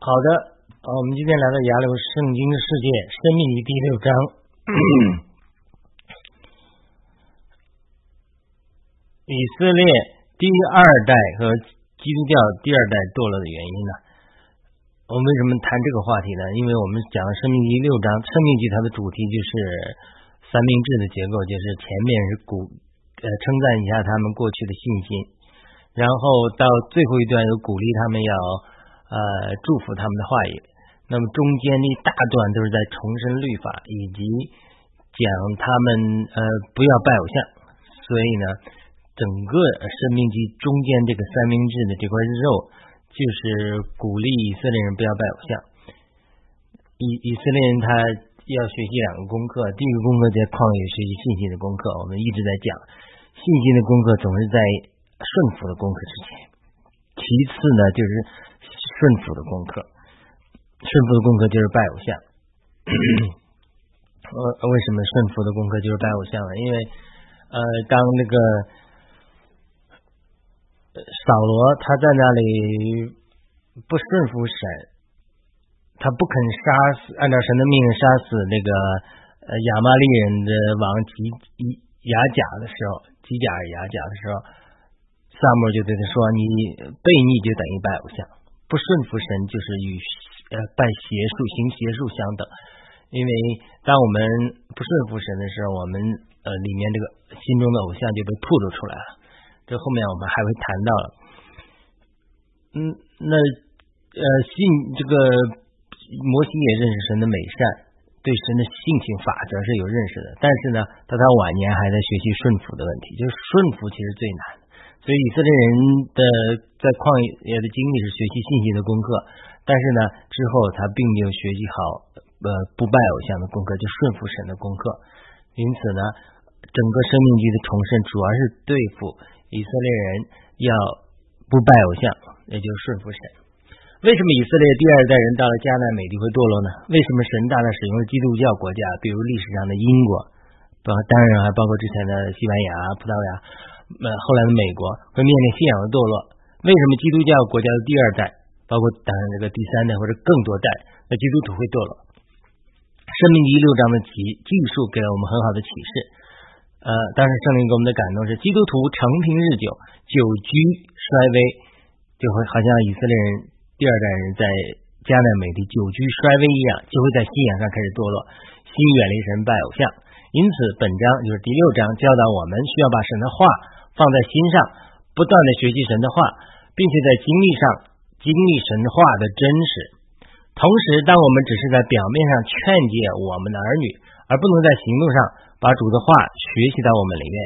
好的，我们今天来到雅流圣经世界生命记第六章，以色列第二代和基督教第二代堕落的原因呢？我们为什么谈这个话题呢？因为我们讲生命记六章，生命记它的主题就是三明治的结构，就是前面是鼓呃称赞一下他们过去的信心，然后到最后一段又鼓励他们要。呃，祝福他们的话语。那么中间的一大段都是在重申律法，以及讲他们呃不要拜偶像。所以呢，整个生命记中间这个三明治的这块肉，就是鼓励以色列人不要拜偶像。以以色列人他要学习两个功课，第一个功课在旷野学习信心的功课。我们一直在讲信心的功课，总是在顺服的功课之前。其次呢，就是。顺服的功课，顺服的功课就是拜偶像。呃，为什么顺服的功课就是拜偶像呢？因为呃，当那个扫罗他在那里不顺服神，他不肯杀死，按照神的命令杀死那个呃亚玛利人的王吉亚甲的时候，吉甲尔亚甲的时候，萨母就对他说：“你悖逆就等于拜偶像。”不顺服神就是与呃拜邪术行邪术相等，因为当我们不顺服神的时候，我们呃里面这个心中的偶像就被吐露出来了。这后面我们还会谈到。嗯，那呃信这个摩西也认识神的美善，对神的性情法则是有认识的，但是呢，到他晚年还在学习顺服的问题，就是顺服其实最难。所以以色列人的在旷野的经历是学习信心的功课，但是呢，之后他并没有学习好呃不拜偶像的功课，就顺服神的功课。因此呢，整个生命记的重生主要是对付以色列人要不拜偶像，也就是顺服神。为什么以色列第二代人到了迦南美地会堕落呢？为什么神大大使用了基督教国家，比如历史上的英国，包当然还包括之前的西班牙、葡萄牙。那后来的美国会面临信仰的堕落，为什么基督教国家的第二代，包括当然这个第三代或者更多代，那基督徒会堕落？生命第六章的记记述给了我们很好的启示。呃，当时圣灵给我们的感动是，基督徒成平日久，久居衰微，就会好像以色列人第二代人在迦南美地久居衰微一样，就会在信仰上开始堕落，心远离神，拜偶像。因此，本章就是第六章教导我们需要把神的话。放在心上，不断的学习神的话，并且在经历上经历神话的真实。同时，当我们只是在表面上劝诫我们的儿女，而不能在行动上把主的话学习到我们里面，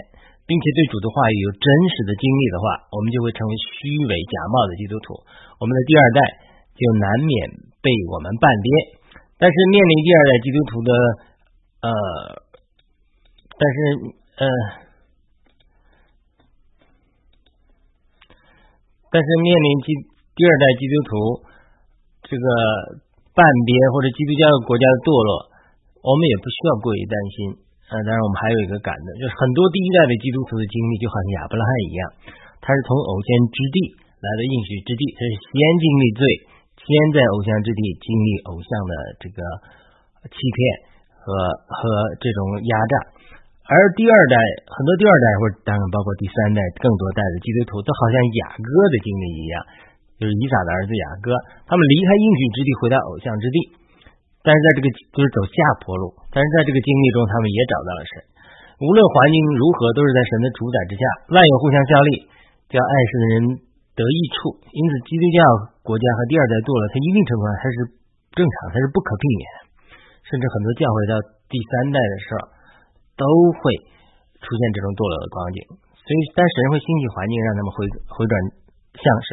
并且对主的话语有真实的经历的话，我们就会成为虚伪假冒的基督徒。我们的第二代就难免被我们半跌。但是，面临第二代基督徒的呃，但是呃。但是面临基第二代基督徒这个半边或者基督教国家的堕落，我们也不需要过于担心。啊，当然我们还有一个感的，就是很多第一代的基督徒的经历，就好像亚伯拉罕一样，他是从偶像之地来到应许之地，他是先经历罪，先在偶像之地经历偶像的这个欺骗和和这种压榨。而第二代很多第二代或者当然包括第三代更多代的基督徒都好像雅各的经历一样，就是以撒的儿子雅各，他们离开应许之地回到偶像之地，但是在这个就是走下坡路，但是在这个经历中他们也找到了神。无论环境如何，都是在神的主宰之下，万有互相效力，叫爱神的人得益处。因此，基督教国家和第二代堕落，它一定程度上它是正常，它是不可避免。甚至很多教会到第三代的时候。都会出现这种堕落的光景，所以但神会兴起环境让他们回回转向神。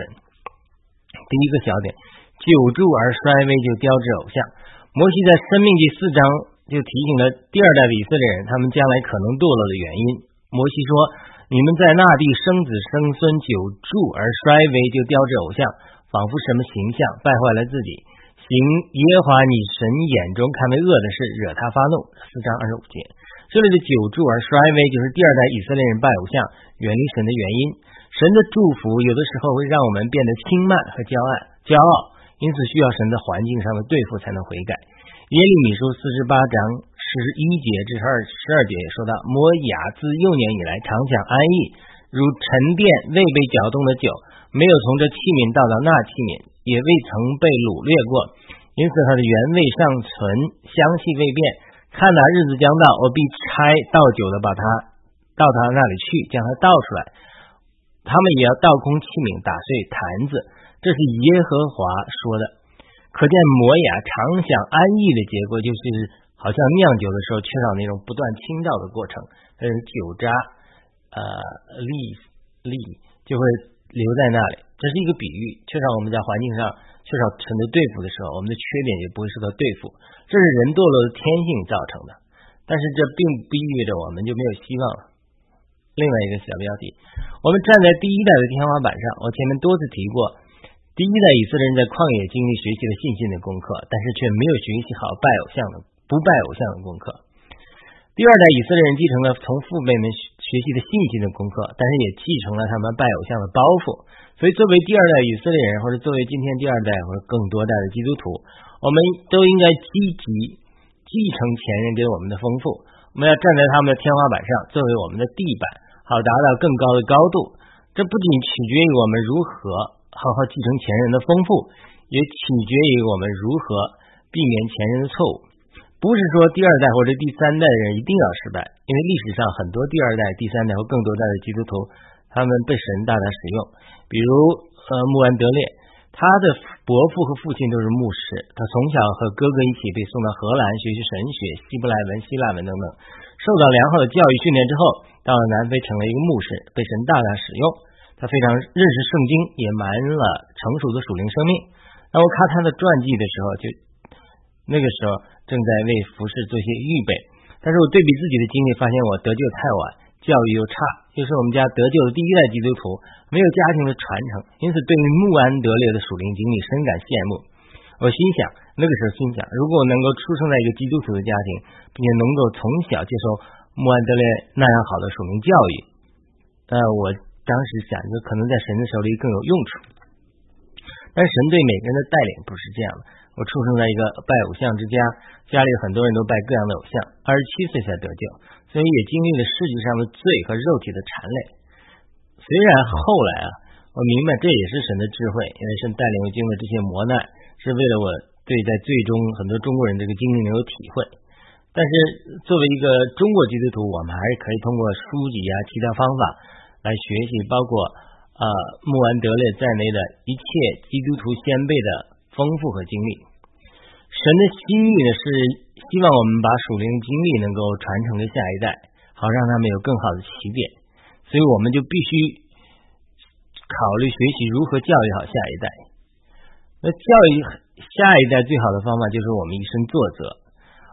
第一个小点，久住而衰微就标志偶像。摩西在生命第四章就提醒了第二代的以色列人，他们将来可能堕落的原因。摩西说：“你们在那地生子生孙，久住而衰微就标志偶像，仿佛什么形象败坏了自己，行耶和华你神眼中看为恶的事，惹他发怒。”四章二十五节。这里的久住而衰微，就是第二代以色列人拜偶像、远离神的原因。神的祝福有的时候会让我们变得轻慢和骄傲，骄傲，因此需要神的环境上的对付才能悔改。耶利米书四十八章十一节至十二十二节也说到：摩雅自幼年以来常想安逸，如沉淀未被搅动的酒，没有从这器皿倒到那器皿，也未曾被掳掠过，因此它的原味尚存，香气未变。看那日子将到，我必拆倒酒的把它到他那里去，将它倒出来。他们也要倒空器皿，打碎坛子。这是耶和华说的。可见摩雅常想安逸的结果，就是好像酿酒的时候缺少那种不断倾倒的过程，呃，酒渣呃粒粒就会留在那里。这是一个比喻，缺少我们在环境上缺少神的对付的时候，我们的缺点也不会受到对付。这是人堕落的天性造成的，但是这并不意味着我们就没有希望了。另外一个小标题，我们站在第一代的天花板上，我前面多次提过。第一代以色列人在旷野经历学习了信心的功课，但是却没有学习好拜偶像的不拜偶像的功课。第二代以色列人继承了从父辈们学习的信心的功课，但是也继承了他们拜偶像的包袱。所以，作为第二代以色列人，或者作为今天第二代或者更多代的基督徒，我们都应该积极继承前人给我们的丰富。我们要站在他们的天花板上，作为我们的地板，好达到更高的高度。这不仅取决于我们如何。好好继承前人的丰富，也取决于我们如何避免前人的错误。不是说第二代或者第三代的人一定要失败，因为历史上很多第二代、第三代或更多代的基督徒，他们被神大大使用。比如呃穆安德烈，他的伯父和父亲都是牧师，他从小和哥哥一起被送到荷兰学习神学、希伯来文、希腊文等等，受到良好的教育训练之后，到了南非成为一个牧师，被神大大使用。他非常认识圣经，也满了成熟的属灵生命。当我看他的传记的时候，就那个时候正在为服饰做些预备。但是我对比自己的经历，发现我得救太晚，教育又差，又是我们家得救的第一代基督徒，没有家庭的传承，因此对于穆安德烈的属灵经历深感羡慕。我心想，那个时候心想，如果我能够出生在一个基督徒的家庭，并且能够从小接受穆安德烈那样好的属灵教育，呃，我。当时想着可能在神的手里更有用处，但神对每个人的带领不是这样的。我出生在一个拜偶像之家，家里很多人都拜各样的偶像，二十七岁才得救，所以也经历了世界上的罪和肉体的缠累。虽然后来啊，我明白这也是神的智慧，因为神带领我经历这些磨难，是为了我对在最终很多中国人这个经历能有体会。但是作为一个中国基督徒，我们还是可以通过书籍啊，其他方法。来学习包括呃穆安德勒在内的一切基督徒先辈的丰富和经历。神的心意呢是希望我们把属灵经历能够传承给下一代，好让他们有更好的起点。所以我们就必须考虑学习如何教育好下一代。那教育下一代最好的方法就是我们以身作则。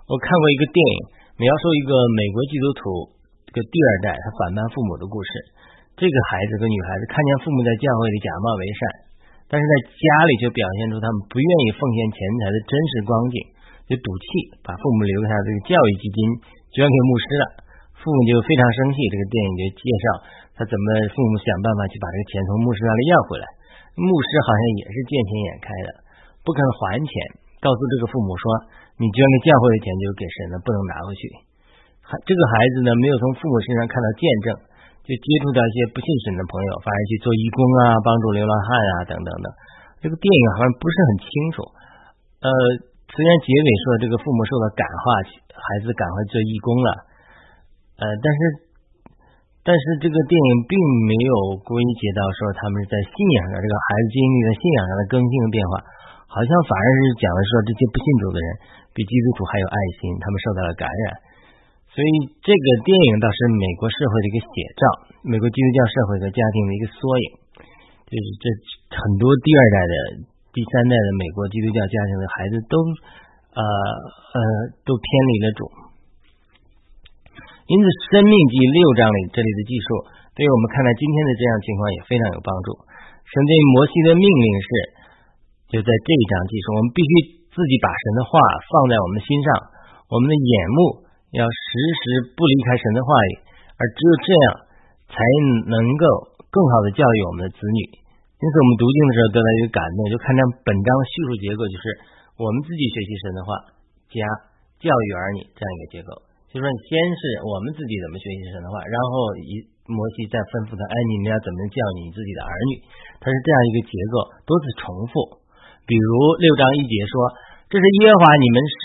我看过一个电影，描述一个美国基督徒这个第二代他反叛父母的故事。这个孩子和女孩子看见父母在教会里假冒为善，但是在家里却表现出他们不愿意奉献钱财的真实光景，就赌气把父母留下这个教育基金捐给牧师了。父母就非常生气。这个电影就介绍他怎么父母想办法去把这个钱从牧师那里要回来。牧师好像也是见钱眼开的，不肯还钱，告诉这个父母说：“你捐给教会的钱就给神了，不能拿回去。”这个孩子呢，没有从父母身上看到见证。就接触到一些不信神的朋友，反而去做义工啊，帮助流浪汉啊，等等的。这个电影好像不是很清楚。呃，虽然结尾说这个父母受到感化，孩子赶快做义工了，呃，但是但是这个电影并没有归结到说他们在信仰上，这个孩子经历了信仰上的更新和变化，好像反而是讲的说这些不信主的人比基督徒还有爱心，他们受到了感染。所以这个电影倒是美国社会的一个写照，美国基督教社会和家庭的一个缩影。就是这很多第二代的、第三代的美国基督教家庭的孩子都呃呃都偏离了主。因此，《生命记》六章里这里的记述，对于我们看待今天的这样情况也非常有帮助。神对摩西的命令是，就在这一章记述，我们必须自己把神的话放在我们的心上，我们的眼目。要时时不离开神的话语，而只有这样，才能够更好的教育我们的子女，因此，我们读经的时候得到一个感动，就看这本章叙述结构，就是我们自己学习神的话加教育儿女这样一个结构。就是说你先是我们自己怎么学习神的话，然后一摩西再吩咐他，哎，你们要怎么教你自己的儿女？他是这样一个结构，多次重复。比如六章一节说：“这是耶和华你们神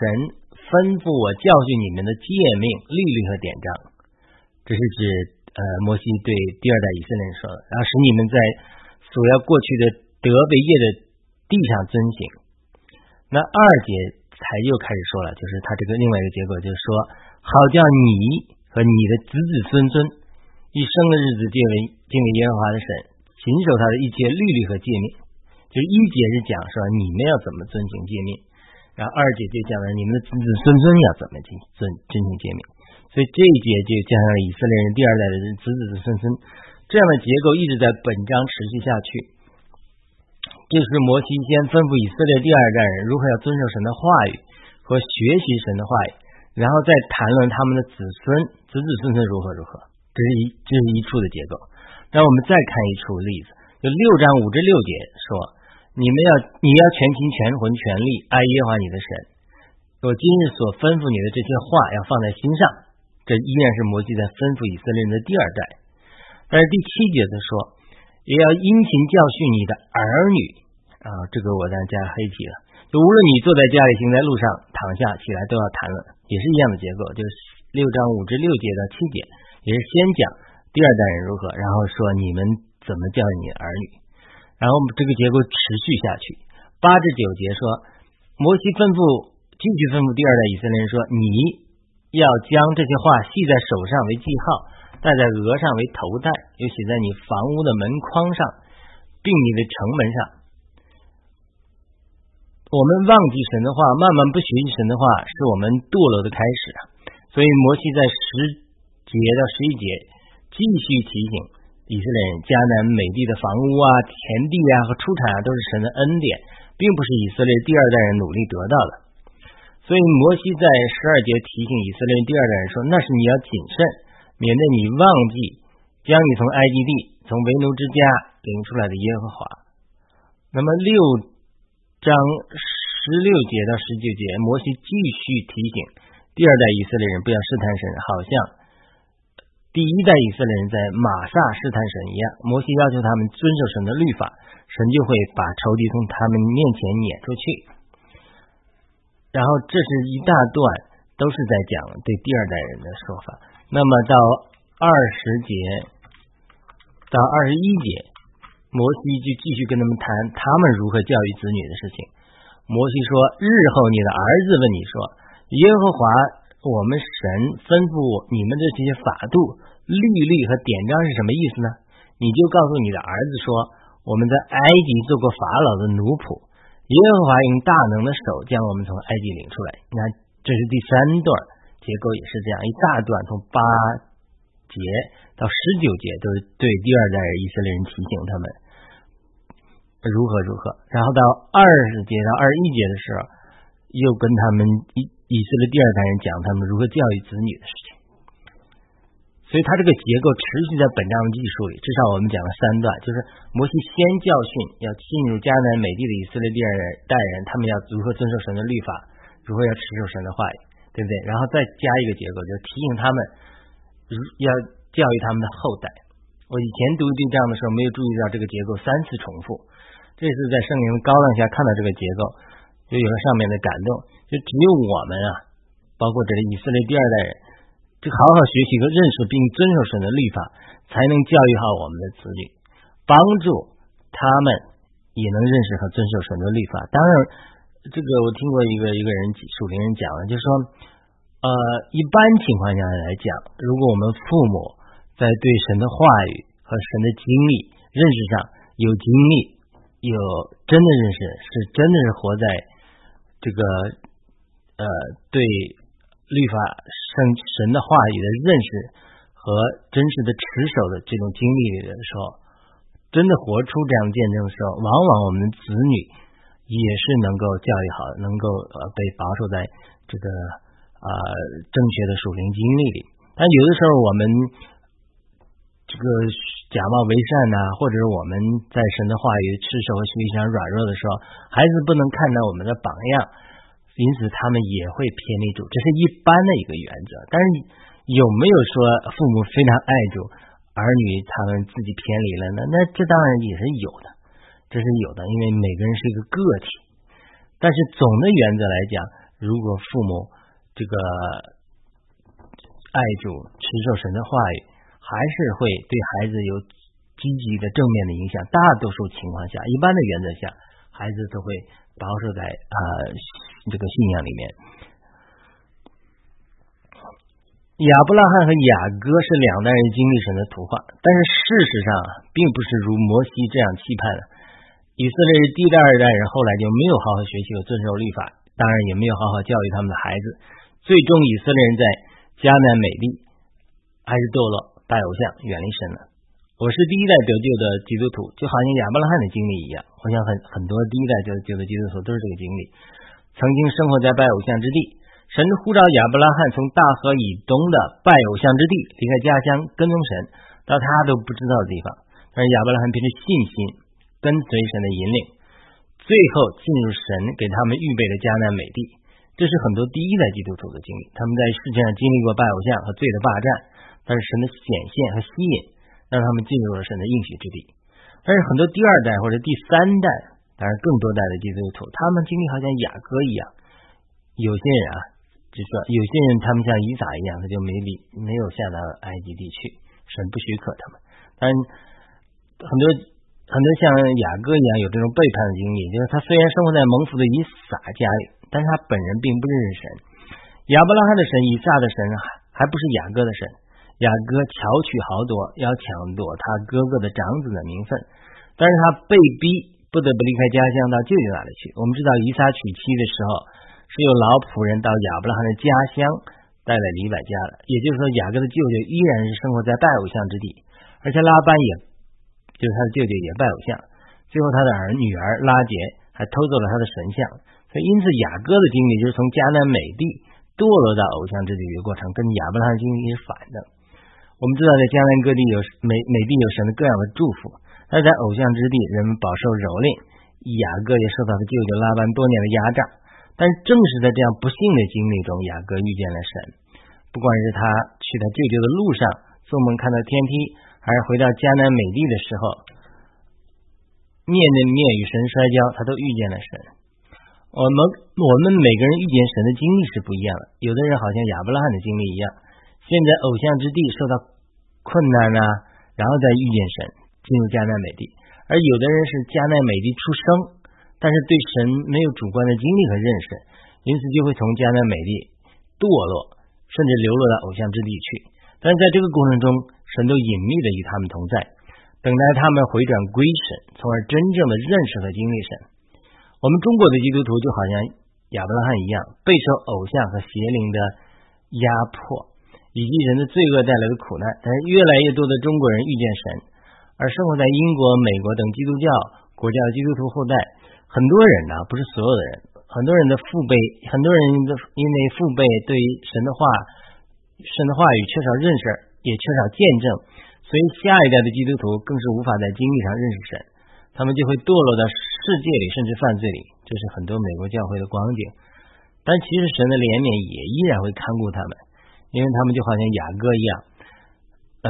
吩咐我教训你们的诫命、律律和典章。”这是指呃摩西对第二代以色列人说的，然后使你们在。所要过去的德为业的地上遵行，那二节才又开始说了，就是他这个另外一个结果，就是说，好叫你和你的子子孙孙一生的日子敬为敬畏耶和华的神，谨守他的一切律例和诫命。就是一节是讲说你们要怎么遵行诫命，然后二节就讲了你们的子子孙孙要怎么进遵遵行诫命。所以这一节就讲了以色列人第二代的子子孙孙。这样的结构一直在本章持续下去，就是摩西先吩咐以色列第二代人如何要遵守神的话语和学习神的话语，然后再谈论他们的子孙子子孙孙如何如何。这是一这是一处的结构。那我们再看一处例子，就六章五至六节说：你们要你要全心全魂全力爱耶和华你的神，我今日所吩咐你的这些话要放在心上。这依然是摩西在吩咐以色列人的第二代。但是第七节的说，也要殷勤教训你的儿女啊，这个我当加黑体了。就无论你坐在家里，行在路上，躺下起来，都要谈论，也是一样的结构。就是六章五至六节到七节，也是先讲第二代人如何，然后说你们怎么教育你的儿女，然后这个结构持续下去。八至九节说，摩西吩咐继续吩咐第二代以色列人说，你要将这些话系在手上为记号。戴在额上为头戴，又写在你房屋的门框上，并你的城门上。我们忘记神的话，慢慢不学习神的话，是我们堕落的开始。所以摩西在十节到十一节继续提醒以色列人：迦南美地的房屋啊、田地啊和出产啊，都是神的恩典，并不是以色列第二代人努力得到的。所以摩西在十二节提醒以色列第二代人说：“那是你要谨慎。”免得你忘记将你从埃及地、从为奴之家领出来的耶和华。那么六章十六节到十九节，摩西继续提醒第二代以色列人不要试探神，好像第一代以色列人在玛萨试探神一样。摩西要求他们遵守神的律法，神就会把仇敌从他们面前撵出去。然后这是一大段，都是在讲对第二代人的说法。那么到二十节到二十一节，摩西就继续跟他们谈他们如何教育子女的事情。摩西说：“日后你的儿子问你说，耶和华我们神吩咐你们的这些法度、律例和典章是什么意思呢？你就告诉你的儿子说，我们在埃及做过法老的奴仆，耶和华用大能的手将我们从埃及领出来。你看，这是第三段。”结构也是这样，一大段从八节到十九节都是对第二代以色列人提醒他们如何如何，然后到二十节到二十一节的时候，又跟他们一以色列第二代人讲他们如何教育子女的事情。所以，他这个结构持续在本章的技术里，至少我们讲了三段，就是摩西先教训要进入迦南美地的以色列第二代人，他们要如何遵守神的律法，如何要持守神的话语。对不对？然后再加一个结构，就提醒他们如要教育他们的后代。我以前读这章的时候没有注意到这个结构三次重复，这次在圣灵的高亮下看到这个结构，就有了上面的感动。就只有我们啊，包括这个以色列第二代人，就好好学习和认识并遵守神的律法，才能教育好我们的子女，帮助他们也能认识和遵守神的律法。当然。这个我听过一个一个人属灵人讲了，就是说，呃，一般情况下来讲，如果我们父母在对神的话语和神的经历认识上有经历，有真的认识，是真的是活在这个呃对律法神神的话语的认识和真实的持守的这种经历的时候，真的活出这样的见证的时候，往往我们子女。也是能够教育好，能够呃被保守在这个啊正确的属灵经历里。但有的时候我们这个假冒为善呐，或者是我们在神的话语、吃手和学习上软弱的时候，孩子不能看到我们的榜样，因此他们也会偏离主，这是一般的一个原则。但是有没有说父母非常爱主，儿女他们自己偏离了呢？那这当然也是有的，这是有的，因为每个人是一个个体。但是总的原则来讲，如果父母这个爱主、持守神的话语。还是会对孩子有积极的正面的影响。大多数情况下，一般的原则下，孩子都会保守在啊这个信仰里面。亚伯拉罕和雅各是两代人经历神的图画，但是事实上并不是如摩西这样期盼的。以色列是第一代、二代人后来就没有好好学习和遵守律法，当然也没有好好教育他们的孩子。最终，以色列人在迦南美地还是堕落。拜偶像，远离神了。我是第一代得救的基督徒，就好像亚伯拉罕的经历一样。我想很很多第一代得救的基督徒都是这个经历。曾经生活在拜偶像之地，神呼召亚伯拉罕从大河以东的拜偶像之地离开家乡，跟踪神到他都不知道的地方。但是亚伯拉罕凭着信心跟随神的引领，最后进入神给他们预备的迦南美地。这是很多第一代基督徒的经历。他们在世界上经历过拜偶像和罪的霸占。但是神的显现和吸引，让他们进入了神的应许之地。但是很多第二代或者第三代，当然更多代的基督徒，他们经历好像雅各一样。有些人啊，就说有些人他们像以撒一样，他就没理没有下到埃及地区，神不许可他们。但很多很多像雅各一样有这种背叛的经历，就是他虽然生活在蒙福的以撒家里，但是他本人并不认识神。亚伯拉罕的神、以撒的神，还不是雅各的神。雅各巧取豪夺，要抢夺他哥哥的长子的名分，但是他被逼不得不离开家乡到舅舅那里去。我们知道以撒娶妻的时候，是由老仆人到亚伯拉罕的家乡带来礼百家的，也就是说雅各的舅舅依然是生活在拜偶像之地，而且拉班也就是他的舅舅也拜偶像，最后他的儿女儿拉杰还偷走了他的神像，所以因此雅各的经历就是从迦南美地堕落到偶像之地的过程，跟亚伯拉罕经历是反的。我们知道，在江南各地有美美地有神的各样的祝福，但在偶像之地，人们饱受蹂躏，雅各也受到了舅舅拉班多年的压榨。但正是在这样不幸的经历中，雅各遇见了神。不管是他去他舅舅的路上做梦看到天梯，还是回到江南美地的时候面对面与神摔跤，他都遇见了神。我们我们每个人遇见神的经历是不一样的，有的人好像亚伯拉罕的经历一样。现在偶像之地受到困难啊，然后再遇见神，进入迦南美地；而有的人是迦南美地出生，但是对神没有主观的经历和认识，因此就会从迦南美地堕落，甚至流落到偶像之地去。但是在这个过程中，神都隐秘的与他们同在，等待他们回转归神，从而真正的认识和经历神。我们中国的基督徒就好像亚伯拉罕一样，备受偶像和邪灵的压迫。以及人的罪恶带来的苦难，但是越来越多的中国人遇见神，而生活在英国、美国等基督教国家的基督徒后代，很多人呢，不是所有的人，很多人的父辈，很多人的因为父辈对神的话、神的话语缺少认识，也缺少见证，所以下一代的基督徒更是无法在经历上认识神，他们就会堕落到世界里，甚至犯罪里，这是很多美国教会的光景。但其实神的怜悯也依然会看顾他们。因为他们就好像雅各一样，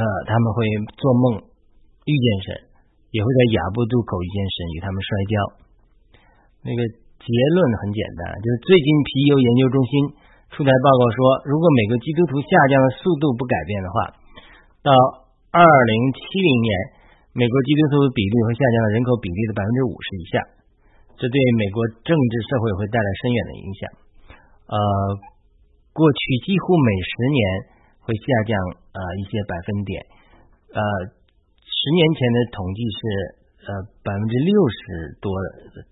呃，他们会做梦遇见神，也会在雅布渡口遇见神，与他们摔跤。那个结论很简单，就是最近皮尤研究中心出台报告说，如果每个基督徒下降的速度不改变的话，到二零七零年，美国基督徒比例会下降到人口比例的百分之五十以下，这对美国政治社会会带来深远的影响。呃。过去几乎每十年会下降呃一些百分点，呃，十年前的统计是呃百分之六十多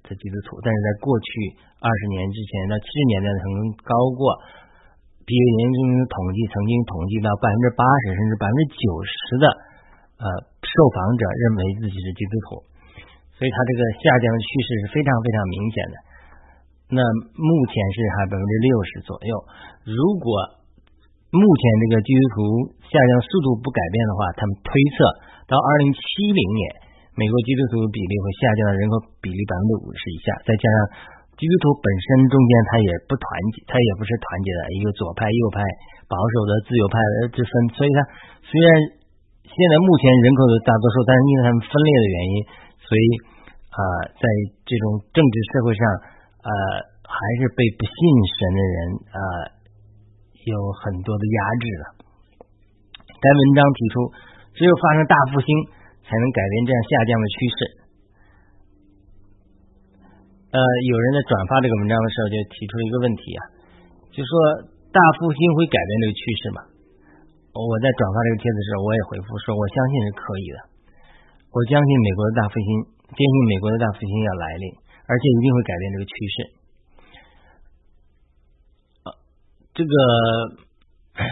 的基督徒，但是在过去二十年之前，到七十年代曾经高过，比研究的统计曾经统计到百分之八十甚至百分之九十的呃受访者认为自己是基督徒，所以它这个下降趋势是非常非常明显的。那目前是还百分之六十左右。如果目前这个基督徒下降速度不改变的话，他们推测到二零七零年，美国基督徒比例会下降到人口比例百分之五十以下。再加上基督徒本身中间他也不团结，他也不是团结的，一个左派、右派、保守的、自由派之分。所以，他虽然现在目前人口的大多数，但是因为他们分裂的原因，所以啊，在这种政治社会上，呃，还是被不信神的人啊。有很多的压制了。该文章提出，只有发生大复兴，才能改变这样下降的趋势。呃，有人在转发这个文章的时候，就提出一个问题啊，就说大复兴会改变这个趋势吗？我在转发这个帖子的时候，我也回复说，我相信是可以的。我相信美国的大复兴，坚信美国的大复兴要来临，而且一定会改变这个趋势。这个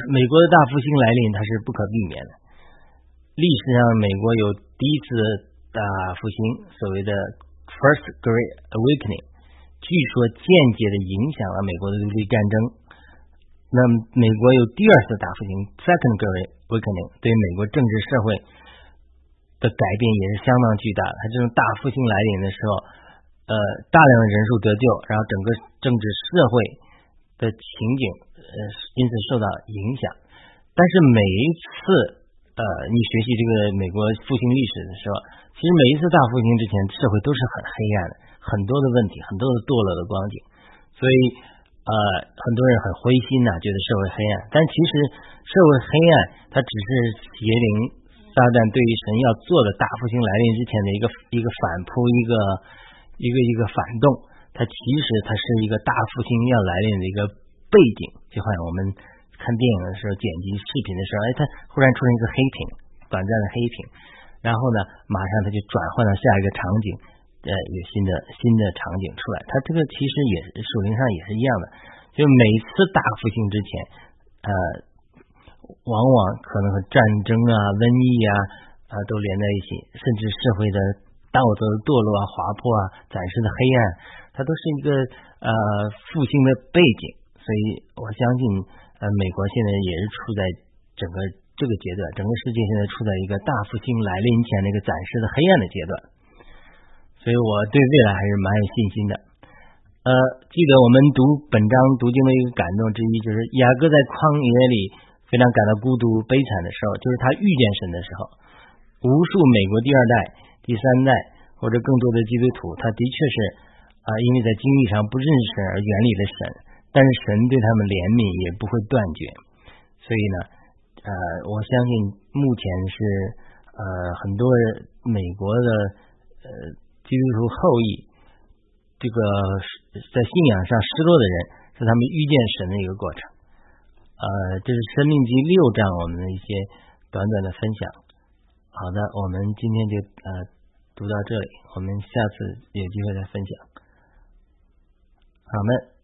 美国的大复兴来临，它是不可避免的。历史上，美国有第一次大复兴，所谓的 First Great Awakening，据说间接的影响了美国的独立战争。那美国有第二次大复兴 Second Great Awakening，对美国政治社会的改变也是相当巨大的。它这种大复兴来临的时候，呃，大量的人数得救，然后整个政治社会的情景。呃，因此受到影响。但是每一次，呃，你学习这个美国复兴历史的时候，其实每一次大复兴之前，社会都是很黑暗的，很多的问题，很多的堕落的光景。所以，呃，很多人很灰心呐，觉得社会黑暗。但其实，社会黑暗，它只是邪灵撒旦对于神要做的大复兴来临之前的一个一个反扑，一个一个一个反动。它其实它是一个大复兴要来临的一个。背景就好像我们看电影的时候剪辑视频的时候，哎，它忽然出现一个黑屏，短暂的黑屏，然后呢，马上它就转换到下一个场景，呃，有新的新的场景出来。它这个其实也属灵上也是一样的，就每次大复兴之前，呃，往往可能和战争啊、瘟疫啊啊都连在一起，甚至社会的道德堕落啊、滑坡啊、暂时的黑暗，它都是一个呃复兴的背景。所以我相信，呃，美国现在也是处在整个这个阶段，整个世界现在处在一个大复兴来临前的一个暂时的黑暗的阶段。所以我对未来还是蛮有信心的。呃，记得我们读本章读经的一个感动之一，就是雅各在旷野里非常感到孤独悲惨的时候，就是他遇见神的时候。无数美国第二代、第三代或者更多的基督徒，他的确是啊，因为在经历上不认识神而远离了神。但是神对他们怜悯也不会断绝，所以呢，呃，我相信目前是呃很多美国的呃基督徒后裔，这个在信仰上失落的人，是他们遇见神的一个过程。呃，这是《生命记》六章我们的一些短短的分享。好的，我们今天就呃读到这里，我们下次有机会再分享。好们。